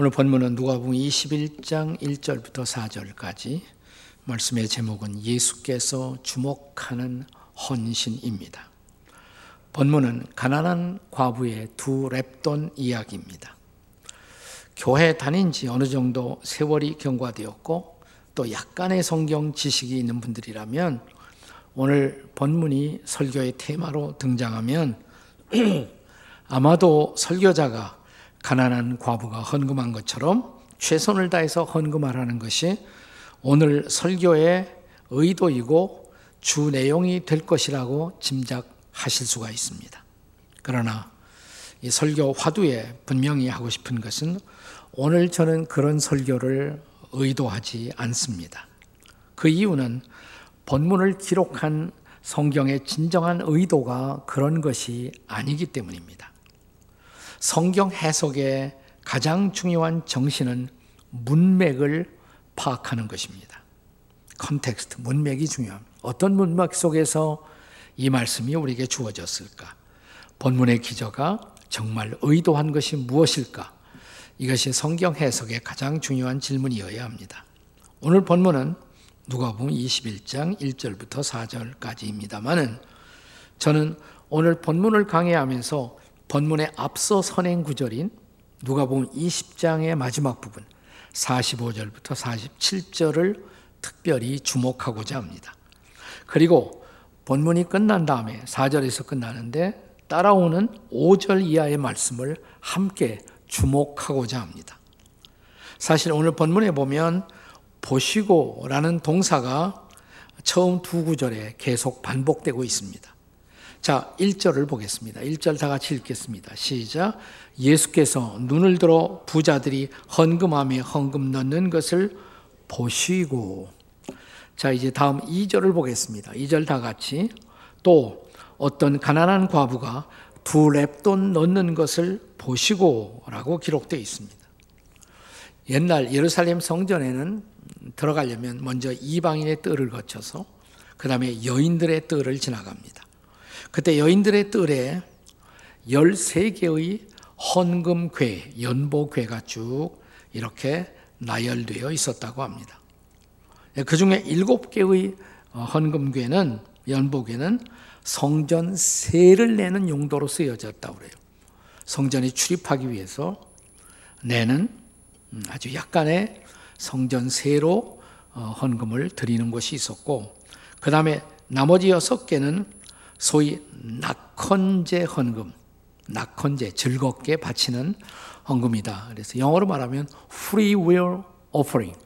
오늘 본문은 누가복음 21장 1절부터 4절까지 말씀의 제목은 예수께서 주목하는 헌신입니다. 본문은 가난한 과부의 두 랩돈 이야기입니다. 교회 다닌 지 어느 정도 세월이 경과되었고 또 약간의 성경 지식이 있는 분들이라면 오늘 본문이 설교의 테마로 등장하면 아마도 설교자가 가난한 과부가 헌금한 것처럼 최선을 다해서 헌금하라는 것이 오늘 설교의 의도이고 주 내용이 될 것이라고 짐작하실 수가 있습니다. 그러나 이 설교 화두에 분명히 하고 싶은 것은 오늘 저는 그런 설교를 의도하지 않습니다. 그 이유는 본문을 기록한 성경의 진정한 의도가 그런 것이 아니기 때문입니다. 성경 해석의 가장 중요한 정신은 문맥을 파악하는 것입니다. Context, 문맥이 중요합니다. 어떤 문맥 속에서 이 말씀이 우리에게 주어졌을까? 본문의 기자가 정말 의도한 것이 무엇일까? 이것이 성경 해석의 가장 중요한 질문이어야 합니다. 오늘 본문은 누가복음 21장 1절부터 4절까지입니다만은 저는 오늘 본문을 강의하면서 본문의 앞서 선행 구절인 누가복음 20장의 마지막 부분 45절부터 47절을 특별히 주목하고자 합니다. 그리고 본문이 끝난 다음에 4절에서 끝나는데 따라오는 5절 이하의 말씀을 함께 주목하고자 합니다. 사실 오늘 본문에 보면 보시고라는 동사가 처음 두 구절에 계속 반복되고 있습니다. 자, 1절을 보겠습니다. 1절 다 같이 읽겠습니다. 시작. 예수께서 눈을 들어 부자들이 헌금함에 헌금 넣는 것을 보시고 자, 이제 다음 2절을 보겠습니다. 2절 다 같이 또 어떤 가난한 과부가 두 랩돈 넣는 것을 보시고라고 기록되어 있습니다. 옛날 예루살렘 성전에는 들어가려면 먼저 이방인의 뜰을 거쳐서 그 다음에 여인들의 뜰을 지나갑니다. 그때 여인들의 뜰에 13개의 헌금괴, 연보괴가 쭉 이렇게 나열되어 있었다고 합니다. 그 중에 7개의 헌금괴는, 연보괴는 성전 세를 내는 용도로 쓰여졌다고 그래요. 성전에 출입하기 위해서 내는 음, 아주 약간의 성전 세로 헌금을 드리는 것이 있었고, 그 다음에 나머지 여섯 개는 소위 낙헌제 헌금, 낙헌제 즐겁게 바치는 헌금이다. 그래서 영어로 말하면 free will offering,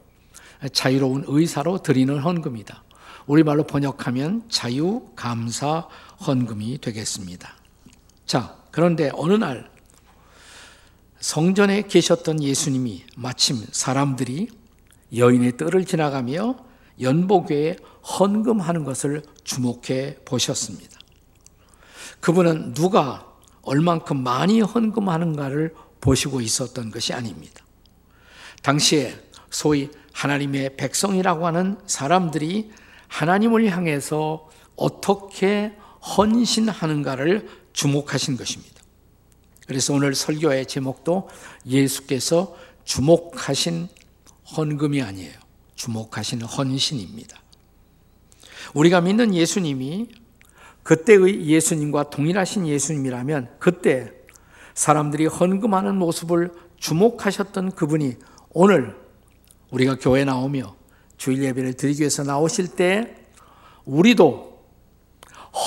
자유로운 의사로 드리는 헌금이다. 우리말로 번역하면 자유 감사 헌금이 되겠습니다. 자, 그런데 어느 날 성전에 계셨던 예수님이 마침 사람들이 여인의 뜰을 지나가며 연복회에 헌금하는 것을 주목해 보셨습니다. 그분은 누가 얼만큼 많이 헌금하는가를 보시고 있었던 것이 아닙니다. 당시에 소위 하나님의 백성이라고 하는 사람들이 하나님을 향해서 어떻게 헌신하는가를 주목하신 것입니다. 그래서 오늘 설교의 제목도 예수께서 주목하신 헌금이 아니에요. 주목하신 헌신입니다. 우리가 믿는 예수님이 그때의 예수님과 동일하신 예수님이라면 그때 사람들이 헌금하는 모습을 주목하셨던 그분이 오늘 우리가 교회 나오며 주일 예배를 드리기 위해서 나오실 때 우리도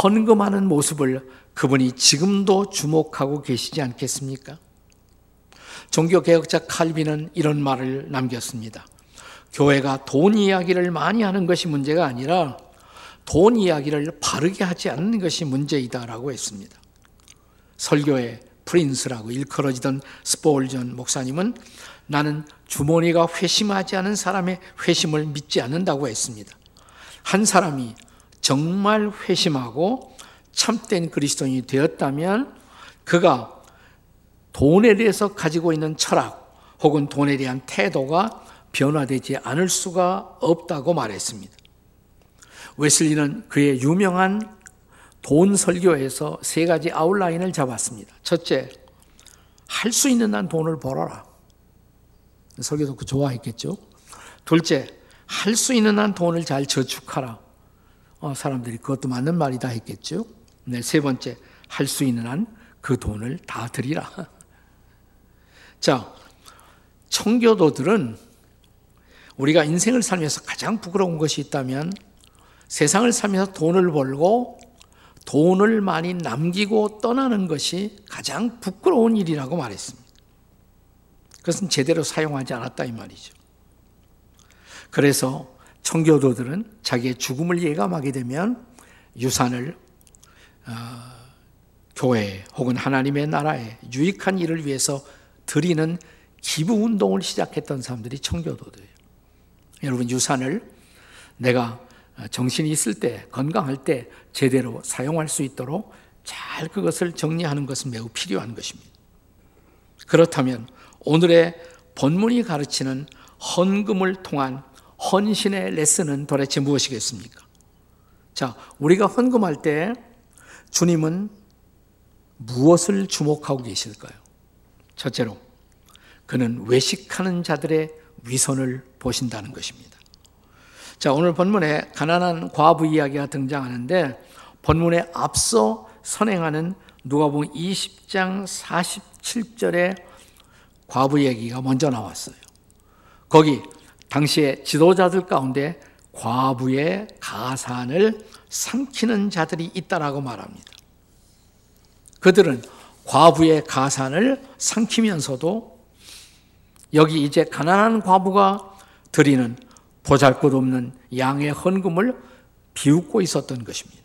헌금하는 모습을 그분이 지금도 주목하고 계시지 않겠습니까? 종교개혁자 칼빈은 이런 말을 남겼습니다. 교회가 돈 이야기를 많이 하는 것이 문제가 아니라 돈 이야기를 바르게 하지 않는 것이 문제이다라고 했습니다. 설교의 프린스라고 일컬어지던 스폴전 목사님은 나는 주머니가 회심하지 않은 사람의 회심을 믿지 않는다고 했습니다. 한 사람이 정말 회심하고 참된 그리스도인이 되었다면 그가 돈에 대해서 가지고 있는 철학 혹은 돈에 대한 태도가 변화되지 않을 수가 없다고 말했습니다. 웨슬리는 그의 유명한 돈 설교에서 세 가지 아웃라인을 잡았습니다. 첫째, 할 수 있는 한 돈을 벌어라. 설교 듣고 좋아했겠죠. 둘째, 할 수 있는 한 돈을 잘 저축하라. 어, 사람들이 그것도 맞는 말이다 했겠죠. 네, 세 번째, 할 수 있는 한 그 돈을 다 드리라. 자, 청교도들은 우리가 인생을 살면서 가장 부끄러운 것이 있다면 세상을 살면서 돈을 벌고 돈을 많이 남기고 떠나는 것이 가장 부끄러운 일이라고 말했습니다. 그것은 제대로 사용하지 않았다 이 말이죠. 그래서 청교도들은 자기의 죽음을 예감하게 되면 유산을 어, 교회 혹은 하나님의 나라에 유익한 일을 위해서 드리는 기부 운동을 시작했던 사람들이 청교도들이에요. 여러분 유산을 내가 정신이 있을 때, 건강할 때 제대로 사용할 수 있도록 잘 그것을 정리하는 것은 매우 필요한 것입니다. 그렇다면 오늘의 본문이 가르치는 헌금을 통한 헌신의 레슨은 도대체 무엇이겠습니까? 자, 우리가 헌금할 때 주님은 무엇을 주목하고 계실까요? 첫째로, 그는 외식하는 자들의 위선을 보신다는 것입니다. 자, 오늘 본문에 가난한 과부 이야기가 등장하는데 본문에 앞서 선행하는 누가복음 20장 47절에 과부 얘기가 먼저 나왔어요. 거기 당시의 지도자들 가운데 과부의 가산을 삼키는 자들이 있다라고 말합니다. 그들은 과부의 가산을 삼키면서도 여기 이제 가난한 과부가 드리는 보잘것 없는 양의 헌금을 비웃고 있었던 것입니다.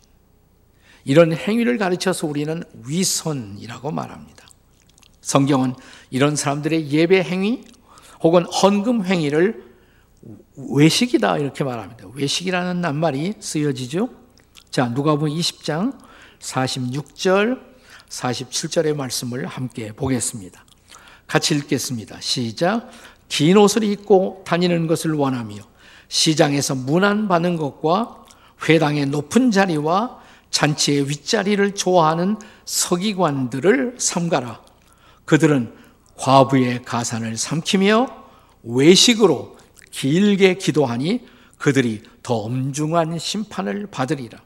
이런 행위를 가르쳐서 우리는 위선이라고 말합니다. 성경은 이런 사람들의 예배 행위 혹은 헌금 행위를 외식이다 이렇게 말합니다. 외식이라는 낱말이 쓰여지죠. 자, 누가복음 20장 46절 47절의 말씀을 함께 보겠습니다. 같이 읽겠습니다. 시작. 긴 옷을 입고 다니는 것을 원하며 시장에서 문안받는 것과 회당의 높은 자리와 잔치의 윗자리를 좋아하는 서기관들을 삼가라. 그들은 과부의 가산을 삼키며 외식으로 길게 기도하니 그들이 더 엄중한 심판을 받으리라.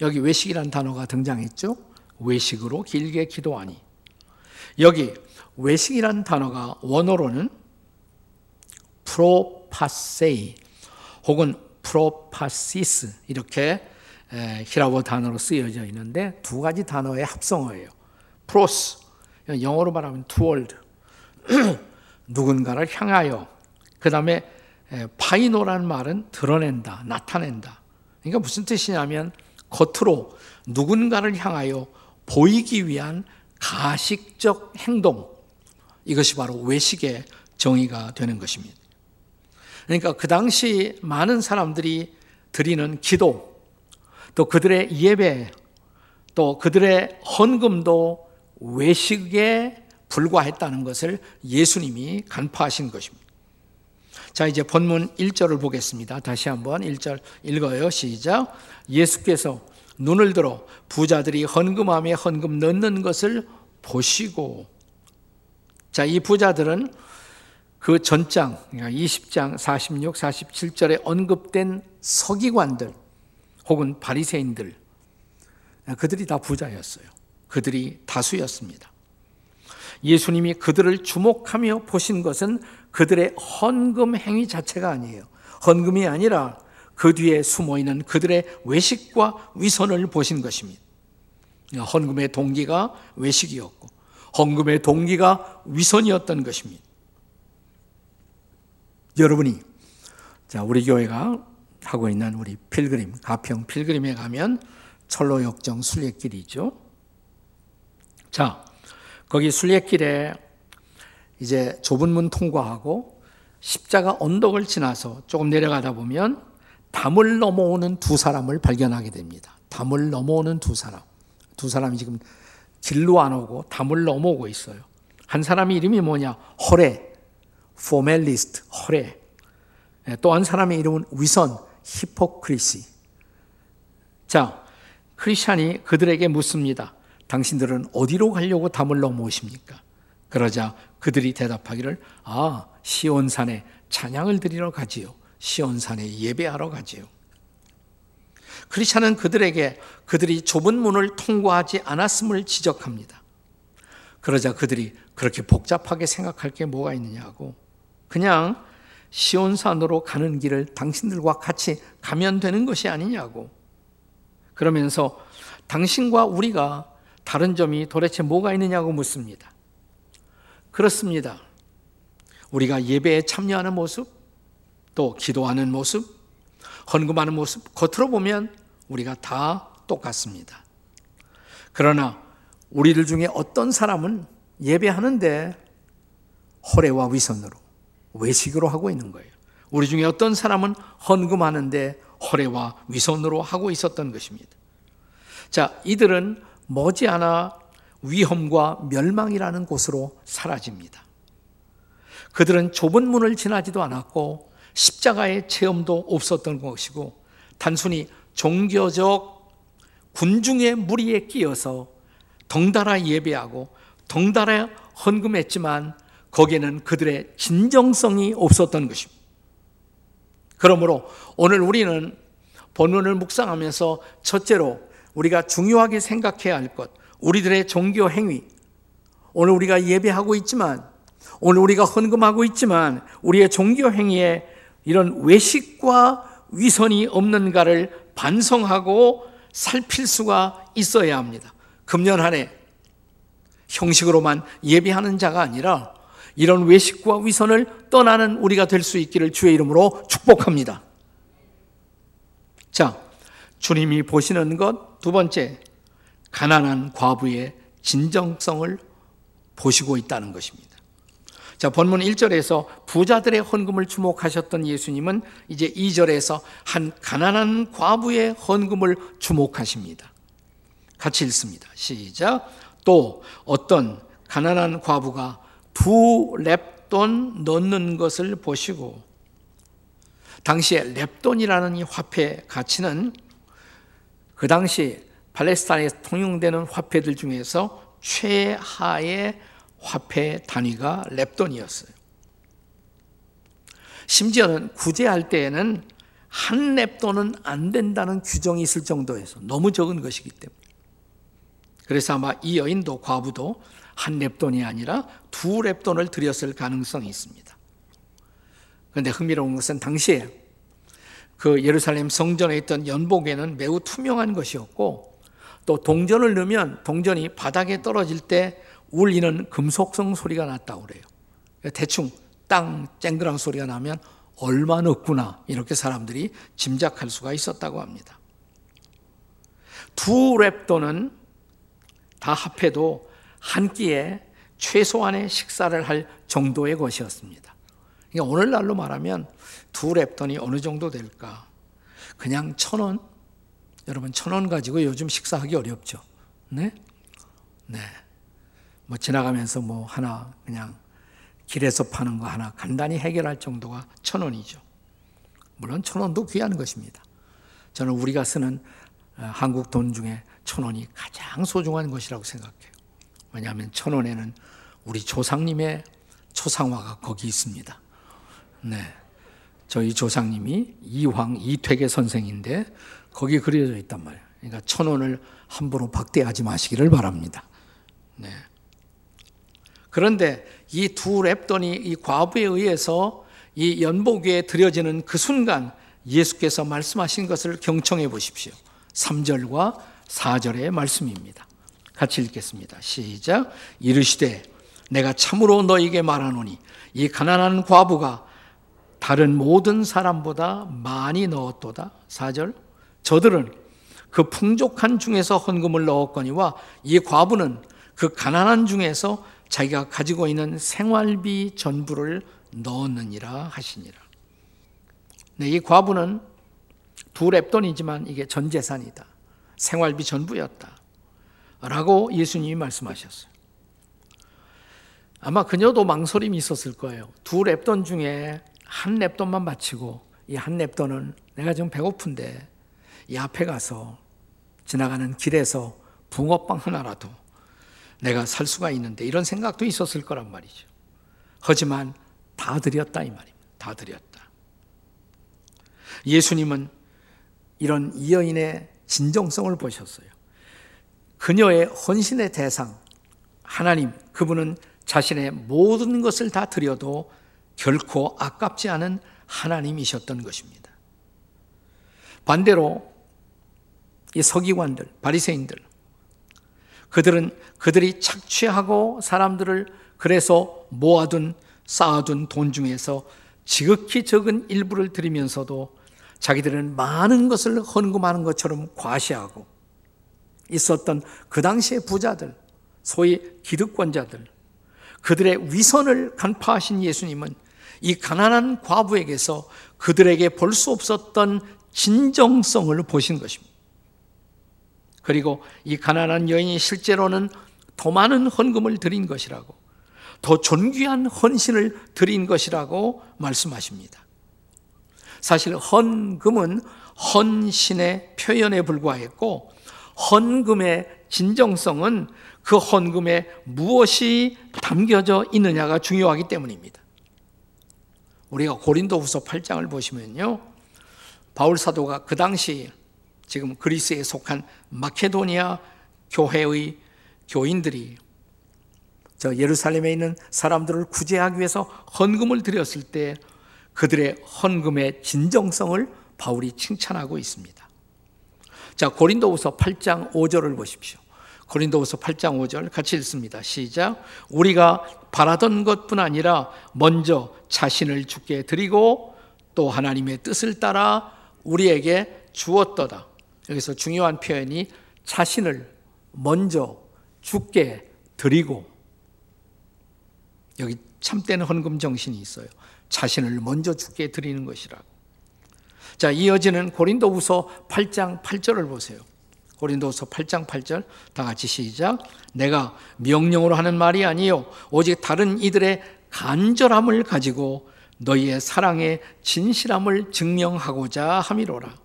여기 외식이란 단어가 등장했죠? 외식으로 길게 기도하니. 여기 외식이란 단어가 원어로는 프로 파세이 혹은 프로파시스 이렇게 히라보 단어로 쓰여져 있는데 두 가지 단어의 합성어예요. 프로스 영어로 말하면 toward 누군가를 향하여 그 다음에 파이노라는 말은 드러낸다, 나타낸다. 그러니까 무슨 뜻이냐면 겉으로 누군가를 향하여 보이기 위한 가식적 행동 이것이 바로 외식의 정의가 되는 것입니다. 그러니까 그 당시 많은 사람들이 드리는 기도, 또 그들의 예배, 또 그들의 헌금도 외식에 불과했다는 것을 예수님이 간파하신 것입니다. 자, 이제 본문 1절을 보겠습니다. 다시 한번 1절 읽어요. 시작. 예수께서 눈을 들어 부자들이 헌금함에 헌금 넣는 것을 보시고 자, 이 부자들은 그 전장, 20장 46, 47절에 언급된 서기관들 혹은 바리새인들 그들이 다 부자였어요. 그들이 다수였습니다. 예수님이 그들을 주목하며 보신 것은 그들의 헌금 행위 자체가 아니에요. 헌금이 아니라 그 뒤에 숨어 있는 그들의 외식과 위선을 보신 것입니다. 헌금의 동기가 외식이었고, 헌금의 동기가 위선이었던 것입니다. 여러분이 자 우리 교회가 하고 있는 우리 필그림 가평 필그림에 가면 철로 역정 순례길이죠. 자 거기 순례길에 이제 좁은 문 통과하고 십자가 언덕을 지나서 조금 내려가다 보면 담을 넘어오는 두 사람을 발견하게 됩니다. 담을 넘어오는 두 사람. 두 사람이 지금 길로 안 오고 담을 넘어오고 있어요. 한 사람의 이름이 뭐냐? 허례. Formalist, 허례. 예, 또한 사람의 이름은 위선, Hypocrisy. 자, 크리스찬이 그들에게 묻습니다. 당신들은 어디로 가려고 담을 넘어오십니까? 그러자 그들이 대답하기를 아 시온산에 찬양을 드리러 가지요. 시온산에 예배하러 가지요. 크리스찬은 그들에게 그들이 좁은 문을 통과하지 않았음을 지적합니다. 그러자 그들이 그렇게 복잡하게 생각할 게 뭐가 있느냐고 그냥 시온산으로 가는 길을 당신들과 같이 가면 되는 것이 아니냐고 그러면서 당신과 우리가 다른 점이 도대체 뭐가 있느냐고 묻습니다. 그렇습니다. 우리가 예배에 참여하는 모습, 또 기도하는 모습, 헌금하는 모습, 겉으로 보면 우리가 다 똑같습니다. 그러나 우리들 중에 어떤 사람은 예배하는데 허례와 위선으로, 외식으로 하고 있는 거예요. 우리 중에 어떤 사람은 헌금하는데 허례와 위선으로 하고 있었던 것입니다. 자, 이들은 머지않아 위험과 멸망이라는 곳으로 사라집니다. 그들은 좁은 문을 지나지도 않았고 십자가의 체험도 없었던 것이고 단순히 종교적 군중의 무리에 끼어서 덩달아 예배하고 덩달아 헌금했지만 거기에는 그들의 진정성이 없었던 것입니다. 그러므로 오늘 우리는 본문을 묵상하면서 첫째로 우리가 중요하게 생각해야 할 것, 우리들의 종교 행위. 오늘 우리가 예배하고 있지만, 오늘 우리가 헌금하고 있지만, 우리의 종교 행위에 이런 외식과 위선이 없는가를 반성하고 살필 수가 있어야 합니다. 금년 한 해 형식으로만 예배하는 자가 아니라 이런 외식과 위선을 떠나는 우리가 될 수 있기를 주의 이름으로 축복합니다. 자, 주님이 보시는 것 두 번째, 가난한 과부의 진정성을 보시고 있다는 것입니다. 자, 본문 1절에서 부자들의 헌금을 주목하셨던 예수님은 이제 2절에서 한 가난한 과부의 헌금을 주목하십니다. 같이 읽습니다. 시작. 또 어떤 가난한 과부가 두 랩돈 넣는 것을 보시고 당시에 랩돈이라는 이 화폐 가치는 그 당시 팔레스타인에서 통용되는 화폐들 중에서 최하의 화폐 단위가 랩돈이었어요. 심지어는 구제할 때에는 한 랩돈은 안 된다는 규정이 있을 정도에서 너무 적은 것이기 때문에. 그래서 아마 이 여인도 과부도 한 랩돈이 아니라 두 랩돈을 드렸을 가능성이 있습니다. 그런데 흥미로운 것은 당시에 그 예루살렘 성전에 있던 연복에는 매우 투명한 것이었고 또 동전을 넣으면 동전이 바닥에 떨어질 때 울리는 금속성 소리가 났다고 그래요. 대충 땅 쨍그랑 소리가 나면 얼마 넣구나 이렇게 사람들이 짐작할 수가 있었다고 합니다. 두 랩돈은 다 합해도 한 끼에 최소한의 식사를 할 정도의 것이었습니다. 그러니까 오늘날로 말하면 두 랩돈이 어느 정도 될까? 그냥 천 원? 여러분 천 원 가지고 요즘 식사하기 어렵죠. 네? 네. 뭐 지나가면서 뭐 하나 그냥 길에서 파는 거 하나 간단히 해결할 정도가 천 원이죠. 물론 천 원도 귀한 것입니다. 저는 우리가 쓰는 어, 한국 돈 중에 천 원이 가장 소중한 것이라고 생각해요. 왜냐하면 천 원에는 우리 조상님의 초상화가 거기 있습니다. 네. 저희 조상님이 이황 이퇴계 선생인데 거기 그려져 있단 말이에요. 그러니까 천 원을 함부로 박대하지 마시기를 바랍니다. 네. 그런데 이 두 랩돈이 이 과부에 의해서 이 연복에 드려지는 그 순간 예수께서 말씀하신 것을 경청해 보십시오. 3절과 4절의 말씀입니다. 같이 읽겠습니다. 시작. 이르시되 내가 참으로 너에게 말하노니 이 가난한 과부가 다른 모든 사람보다 많이 넣었도다. 4절. 저들은 그 풍족한 중에서 헌금을 넣었거니와 이 과부는 그 가난한 중에서 자기가 가지고 있는 생활비 전부를 넣었느니라 하시니라. 네, 이 과부는 두 랩돈이지만 이게 전 재산이다. 생활비 전부였다. 라고 예수님이 말씀하셨어요. 아마 그녀도 망설임이 있었을 거예요. 두 랩돈 중에 한 랩돈만 바치고 이 한 랩돈은 내가 좀 배고픈데 이 앞에 가서 지나가는 길에서 붕어빵 하나라도 내가 살 수가 있는데 이런 생각도 있었을 거란 말이죠. 하지만 다 드렸다 이 말입니다. 다 드렸다. 예수님은 이런 이 여인의 진정성을 보셨어요. 그녀의 헌신의 대상, 하나님, 그분은 자신의 모든 것을 다 드려도 결코 아깝지 않은 하나님이셨던 것입니다. 반대로 이 서기관들, 바리새인들 그들은 그들이 착취하고 사람들을 그래서 모아둔 쌓아둔 돈 중에서 지극히 적은 일부를 드리면서도 자기들은 많은 것을 헌금하는 것처럼 과시하고 있었던 그 당시의 부자들, 소위 기득권자들, 그들의 위선을 간파하신 예수님은 이 가난한 과부에게서 그들에게 볼 수 없었던 진정성을 보신 것입니다. 그리고 이 가난한 여인이 실제로는 더 많은 헌금을 드린 것이라고, 더 존귀한 헌신을 드린 것이라고 말씀하십니다. 사실 헌금은 헌신의 표현에 불과했고 헌금의 진정성은 그 헌금에 무엇이 담겨져 있느냐가 중요하기 때문입니다. 우리가 고린도후서 8장을 보시면요. 바울 사도가 그 당시 지금 그리스에 속한 마케도니아 교회의 교인들이 저 예루살렘에 있는 사람들을 구제하기 위해서 헌금을 드렸을 때 그들의 헌금의 진정성을 바울이 칭찬하고 있습니다. 자, 고린도후서 8장 5절을 보십시오. 고린도후서 8장 5절 같이 읽습니다. 시작. 우리가 바라던 것뿐 아니라 먼저 자신을 주께 드리고 또 하나님의 뜻을 따라 우리에게 주었도다. 여기서 중요한 표현이 자신을 먼저 주께 드리고 여기 참된 헌금 정신이 있어요. 자신을 먼저 주께 드리는 것이라고. 자, 이어지는 고린도후서 8장 8절을 보세요. 고린도서 8장 8절 다 같이 시작. 내가 명령으로 하는 말이 아니요 오직 다른 이들의 간절함을 가지고 너희의 사랑의 진실함을 증명하고자 함이로라.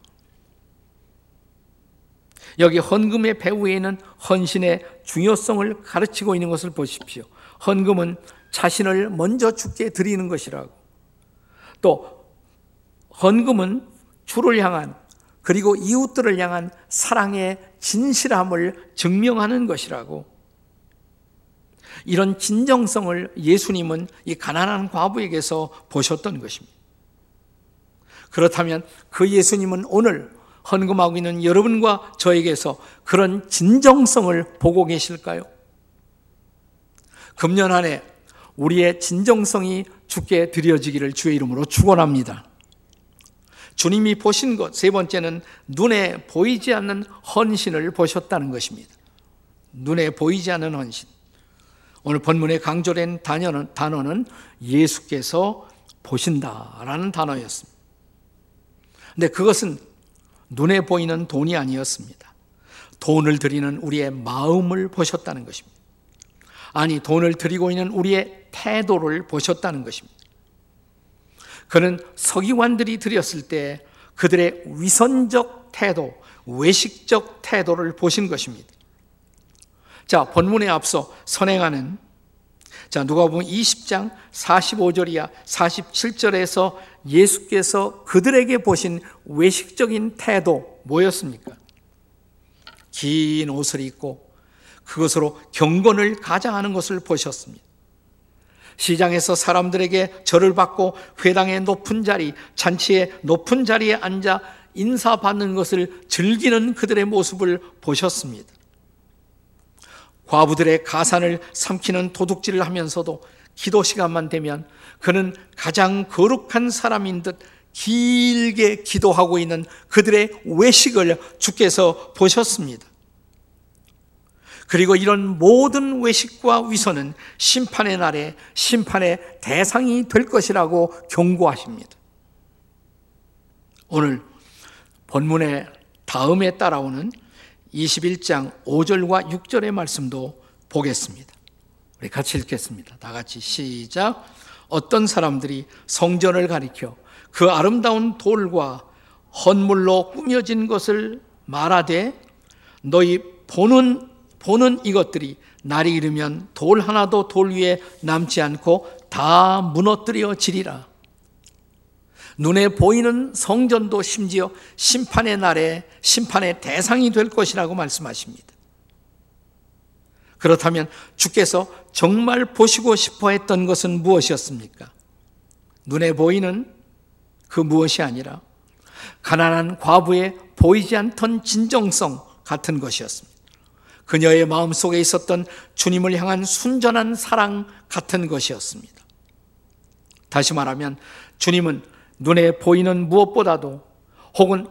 여기 헌금의 배후에는 헌신의 중요성을 가르치고 있는 것을 보십시오. 헌금은 자신을 먼저 죽게 드리는 것이라고. 또 헌금은 주를 향한 그리고 이웃들을 향한 사랑의 진실함을 증명하는 것이라고. 이런 진정성을 예수님은 이 가난한 과부에게서 보셨던 것입니다. 그렇다면 그 예수님은 오늘 헌금하고 있는 여러분과 저에게서 그런 진정성을 보고 계실까요? 금년 안에 우리의 진정성이 주께 드려지기를 주의 이름으로 축원합니다. 주님이 보신 것 세 번째는 눈에 보이지 않는 헌신을 보셨다는 것입니다. 눈에 보이지 않는 헌신. 오늘 본문에 강조된 단어는, 단어는 예수께서 보신다라는 단어였습니다. 근데 그것은 눈에 보이는 돈이 아니었습니다. 돈을 드리는 우리의 마음을 보셨다는 것입니다. 아니, 돈을 드리고 있는 우리의 태도를 보셨다는 것입니다. 그는 서기관들이 드렸을 때 그들의 위선적 태도, 외식적 태도를 보신 것입니다. 자, 본문에 앞서 선행하는 자, 누가 보면 20장 45절이야 47절에서 예수께서 그들에게 보신 외식적인 태도 뭐였습니까? 긴 옷을 입고 그것으로 경건을 가장하는 것을 보셨습니다. 시장에서 사람들에게 절을 받고 회당의 높은 자리, 잔치의 높은 자리에 앉아 인사받는 것을 즐기는 그들의 모습을 보셨습니다. 과부들의 가산을 삼키는 도둑질을 하면서도 기도 시간만 되면 그는 가장 거룩한 사람인 듯 길게 기도하고 있는 그들의 외식을 주께서 보셨습니다. 그리고 이런 모든 외식과 위선은 심판의 날에 심판의 대상이 될 것이라고 경고하십니다. 오늘 본문의 다음에 따라오는 21장 5절과 6절의 말씀도 보겠습니다. 우리 같이 읽겠습니다. 다 같이 시작. 어떤 사람들이 성전을 가리켜 그 아름다운 돌과 헌물로 꾸며진 것을 말하되 너희 보는 보는 이것들이 날이 이르면 돌 하나도 돌 위에 남지 않고 다 무너뜨려 지리라. 눈에 보이는 성전도 심지어 심판의 날에 심판의 대상이 될 것이라고 말씀하십니다. 그렇다면 주께서 정말 보시고 싶어 했던 것은 무엇이었습니까? 눈에 보이는 그 무엇이 아니라 가난한 과부의 보이지 않던 진정성 같은 것이었습니다. 그녀의 마음 속에 있었던 주님을 향한 순전한 사랑 같은 것이었습니다. 다시 말하면 주님은 눈에 보이는 무엇보다도 혹은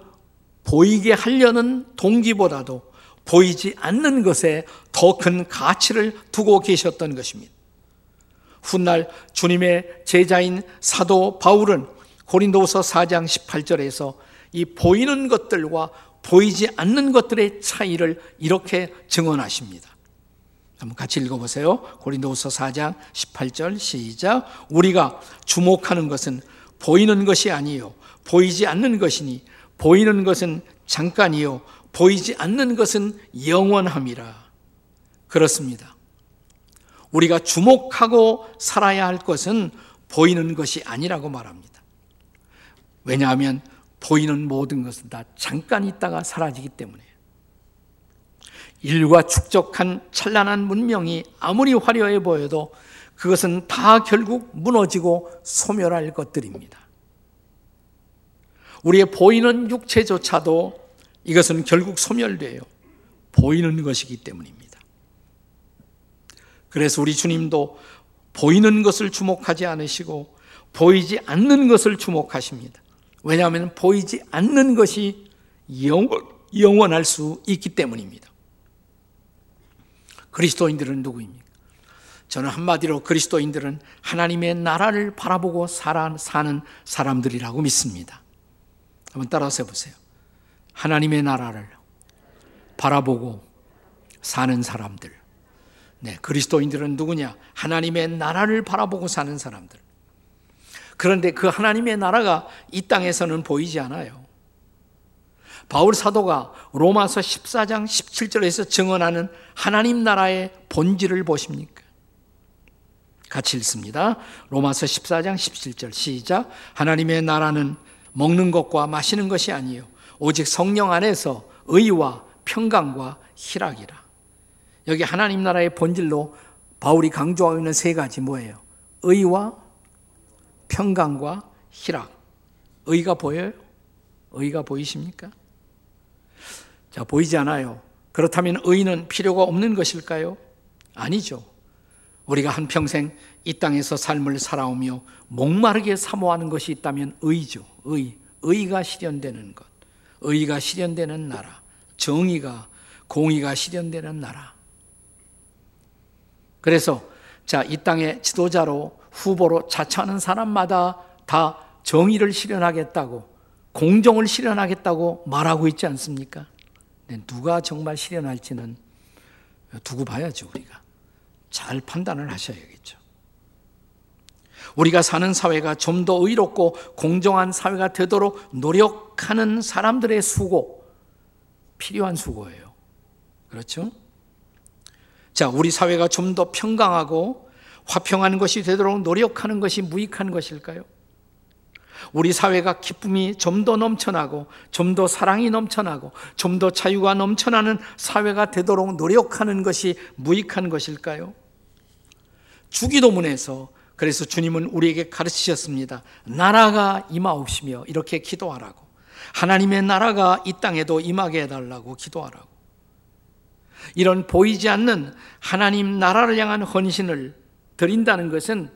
보이게 하려는 동기보다도 보이지 않는 것에 더 큰 가치를 두고 계셨던 것입니다. 훗날 주님의 제자인 사도 바울은 고린도서 4장 18절에서 이 보이는 것들과 보이지 않는 것들의 차이를 이렇게 증언하십니다. 한번 같이 읽어보세요. 고린도서 4장 18절 시작. 우리가 주목하는 것은 보이는 것이 아니요 보이지 않는 것이니 보이는 것은 잠깐이요 보이지 않는 것은 영원함이라. 그렇습니다. 우리가 주목하고 살아야 할 것은 보이는 것이 아니라고 말합니다. 왜냐하면 보이는 모든 것은 다 잠깐 있다가 사라지기 때문에 일과 축적한 찬란한 문명이 아무리 화려해 보여도 그것은 다 결국 무너지고 소멸할 것들입니다. 우리의 보이는 육체조차도 이것은 결국 소멸돼요. 보이는 것이기 때문입니다. 그래서 우리 주님도 보이는 것을 주목하지 않으시고 보이지 않는 것을 주목하십니다. 왜냐하면 보이지 않는 것이 영원, 영원 할 수 있기 때문입니다. 그리스도인들은 누구입니까? 저는 한마디로 그리스도인들은 하나님의 나라를 바라보고 살아, 사는 사람들이라고 믿습니다. 한번 따라서 해보세요. 하나님의 나라를 바라보고 사는 사람들. 네, 그리스도인들은 누구냐? 하나님의 나라를 바라보고 사는 사람들. 그런데 그 하나님의 나라가 이 땅에서는 보이지 않아요. 바울 사도가 로마서 14장 17절에서 증언하는 하나님 나라의 본질을 보십니까? 같이 읽습니다. 로마서 14장 17절 시작. 하나님의 나라는 먹는 것과 마시는 것이 아니요 오직 성령 안에서 의와 평강과 희락이라. 여기 하나님 나라의 본질로 바울이 강조하고 있는 세 가지 뭐예요? 의와 평강과 희락. 의가 보여요? 의가 보이십니까? 자, 보이지 않아요. 그렇다면 의는 필요가 없는 것일까요? 아니죠. 우리가 한평생 이 땅에서 삶을 살아오며 목마르게 사모하는 것이 있다면 의죠. 의. 의가 실현되는 것. 의가 실현되는 나라. 정의가, 공의가 실현되는 나라. 그래서 자, 이 땅의 지도자로 후보로 자처하는 사람마다 다 정의를 실현하겠다고 공정을 실현하겠다고 말하고 있지 않습니까? 누가 정말 실현할지는 두고 봐야죠, 우리가. 잘 판단을 하셔야겠죠. 우리가 사는 사회가 좀 더 의롭고 공정한 사회가 되도록 노력하는 사람들의 수고, 필요한 수고예요. 그렇죠? 자, 우리 사회가 좀 더 평강하고 화평한 것이 되도록 노력하는 것이 무익한 것일까요? 우리 사회가 기쁨이 좀 더 넘쳐나고 좀 더 사랑이 넘쳐나고 좀 더 자유가 넘쳐나는 사회가 되도록 노력하는 것이 무익한 것일까요? 주기도문에서 그래서 주님은 우리에게 가르치셨습니다. 나라가 임하옵시며 이렇게 기도하라고. 하나님의 나라가 이 땅에도 임하게 해달라고 기도하라고. 이런 보이지 않는 하나님 나라를 향한 헌신을 드린다는 것은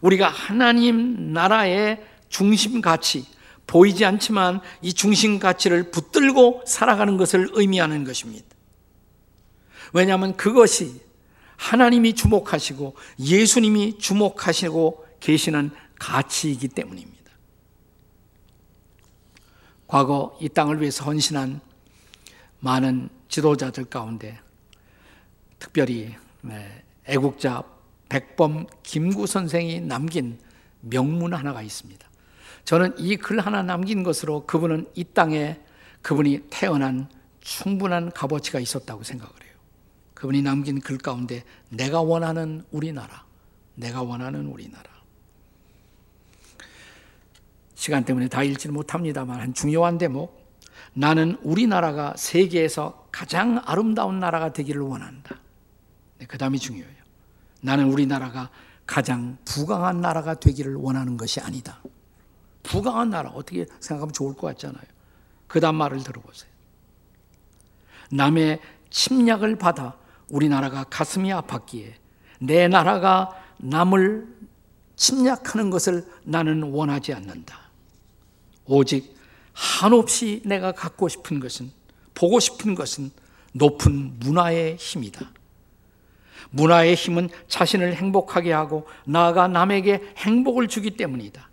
우리가 하나님 나라의 중심 가치, 보이지 않지만 이 중심 가치를 붙들고 살아가는 것을 의미하는 것입니다. 왜냐하면 그것이 하나님이 주목하시고 예수님이 주목하시고 계시는 가치이기 때문입니다. 과거 이 땅을 위해서 헌신한 많은 지도자들 가운데 특별히 네, 애국자 백범 김구 선생이 남긴 명문 하나가 있습니다. 저는 이 글 하나 남긴 것으로 그분은 이 땅에 그분이 태어난 충분한 값어치가 있었다고 생각을 해요. 그 그분이 남긴 글 가운데 내가 원하는 우리나라, 내가 원하는 우리나라. 시간 때문에 다 읽지는 못합니다만 한 중요한 대목. 나는 우리나라가 세계에서 가장 아름다운 나라가 되기를 원한다. 네, 그 다음이 중요해요. 나는 우리나라가 가장 부강한 나라가 되기를 원하는 것이 아니다. 부강한 나라 어떻게 생각하면 좋을 것 같잖아요. 그 다음 말을 들어보세요. 남의 침략을 받아 우리나라가 가슴이 아팠기에 내 나라가 남을 침략하는 것을 나는 원하지 않는다. 오직 한없이 내가 갖고 싶은 것은 보고 싶은 것은 높은 문화의 힘이다. 문화의 힘은 자신을 행복하게 하고 나아가 남에게 행복을 주기 때문이다.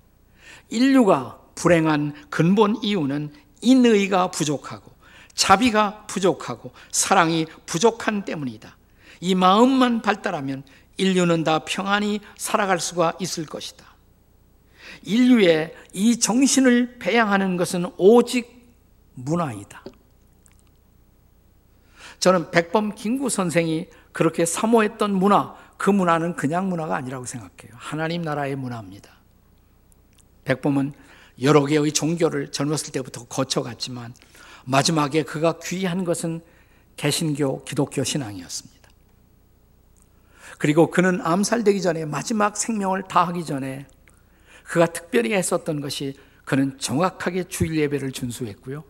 인류가 불행한 근본 이유는 인의가 부족하고 자비가 부족하고 사랑이 부족한 때문이다. 이 마음만 발달하면 인류는 다 평안히 살아갈 수가 있을 것이다. 인류의 이 정신을 배양하는 것은 오직 문화이다. 저는 백범 김구 선생이 그렇게 사모했던 문화, 그 문화는 그냥 문화가 아니라고 생각해요. 하나님 나라의 문화입니다. 백범은 여러 개의 종교를 젊었을 때부터 거쳐갔지만 마지막에 그가 귀한 것은 개신교 기독교 신앙이었습니다. 그리고 그는 암살되기 전에 마지막 생명을 다하기 전에 그가 특별히 했었던 것이 그는 정확하게 주일 예배를 준수했고요.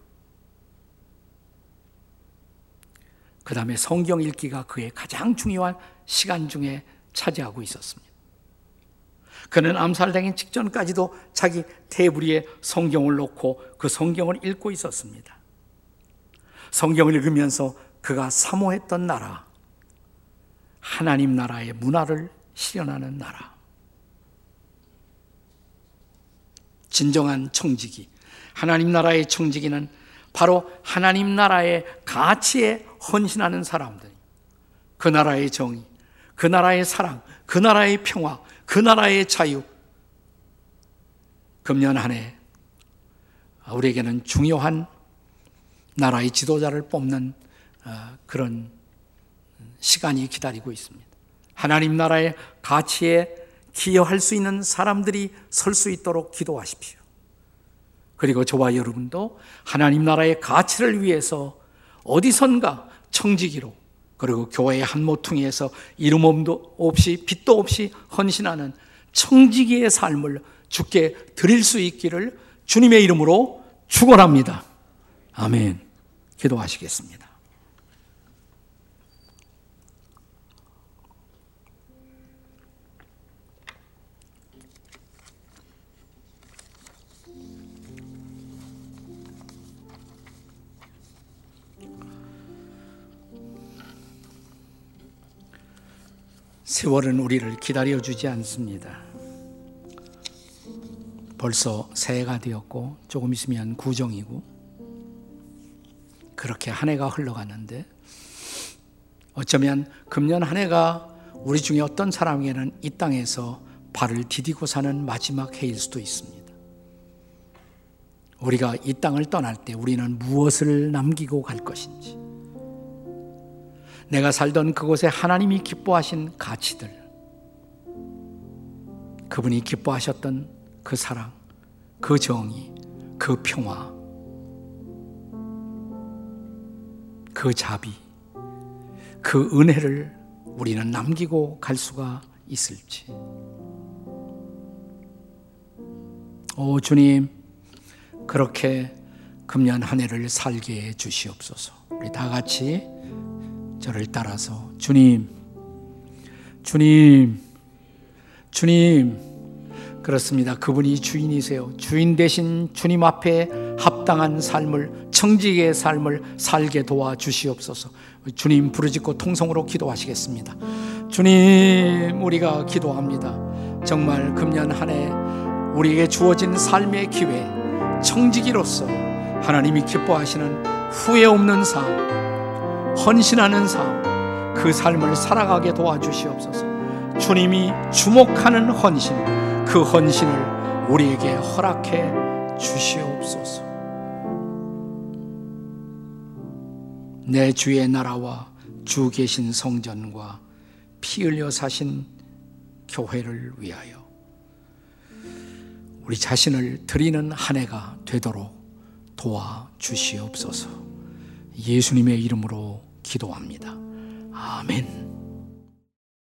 그 다음에 성경 읽기가 그의 가장 중요한 시간 중에 차지하고 있었습니다. 그는 암살당기 직전까지도 자기 테이블 위에 성경을 놓고 그 성경을 읽고 있었습니다. 성경을 읽으면서 그가 사모했던 나라, 하나님 나라의 문화를 실현하는 나라. 진정한 청지기, 하나님 나라의 청지기는 바로 하나님 나라의 가치에 헌신하는 사람들. 그 나라의 정의, 그 나라의 사랑, 그 나라의 평화, 그 나라의 자유. 금년 한 해 우리에게는 중요한 나라의 지도자를 뽑는 어, 그런 시간이 기다리고 있습니다. 하나님 나라의 가치에 기여할 수 있는 사람들이 설 수 있도록 기도하십시오. 그리고 저와 여러분도 하나님 나라의 가치를 위해서 어디선가 청지기로 그리고 교회의 한 모퉁이에서 이름도 없이 빛도 없이 헌신하는 청지기의 삶을 주께 드릴 수 있기를 주님의 이름으로 축원합니다. 아멘. 기도하시겠습니다. 세월은 우리를 기다려주지 않습니다. 벌써 새해가 되었고 조금 있으면 구정이고 그렇게 한 해가 흘러갔는데 어쩌면 금년 한 해가 우리 중에 어떤 사람에게는 이 땅에서 발을 디디고 사는 마지막 해일 수도 있습니다. 우리가 이 땅을 떠날 때 우리는 무엇을 남기고 갈 것인지 내가 살던 그곳에 하나님이 기뻐하신 가치들, 그분이 기뻐하셨던 그 사랑, 그 정의, 그 평화, 그 자비, 그 은혜를 우리는 남기고 갈 수가 있을지. 오, 주님, 그렇게 금년 한 해를 살게 해 주시옵소서. 우리 다 같이 저를 따라서 주님, 주님, 주님, 그렇습니다. 그분이 주인이세요. 주인 대신 주님 앞에 합당한 삶을, 청지기의 삶을 살게 도와 주시옵소서. 주님 부르짖고 통성으로 기도하시겠습니다. 주님, 우리가 기도합니다. 정말 금년 한 해 우리에게 주어진 삶의 기회, 청지기로서 하나님이 기뻐하시는 후회 없는 삶, 헌신하는 삶, 그 삶을 살아가게 도와주시옵소서. 주님이 주목하는 헌신, 그 헌신을 우리에게 허락해 주시옵소서. 내 주의 나라와 주 계신 성전과 피 흘려 사신 교회를 위하여 우리 자신을 드리는 한 해가 되도록 도와 주시옵소서. 예수님의 이름으로 기도합니다. 아멘.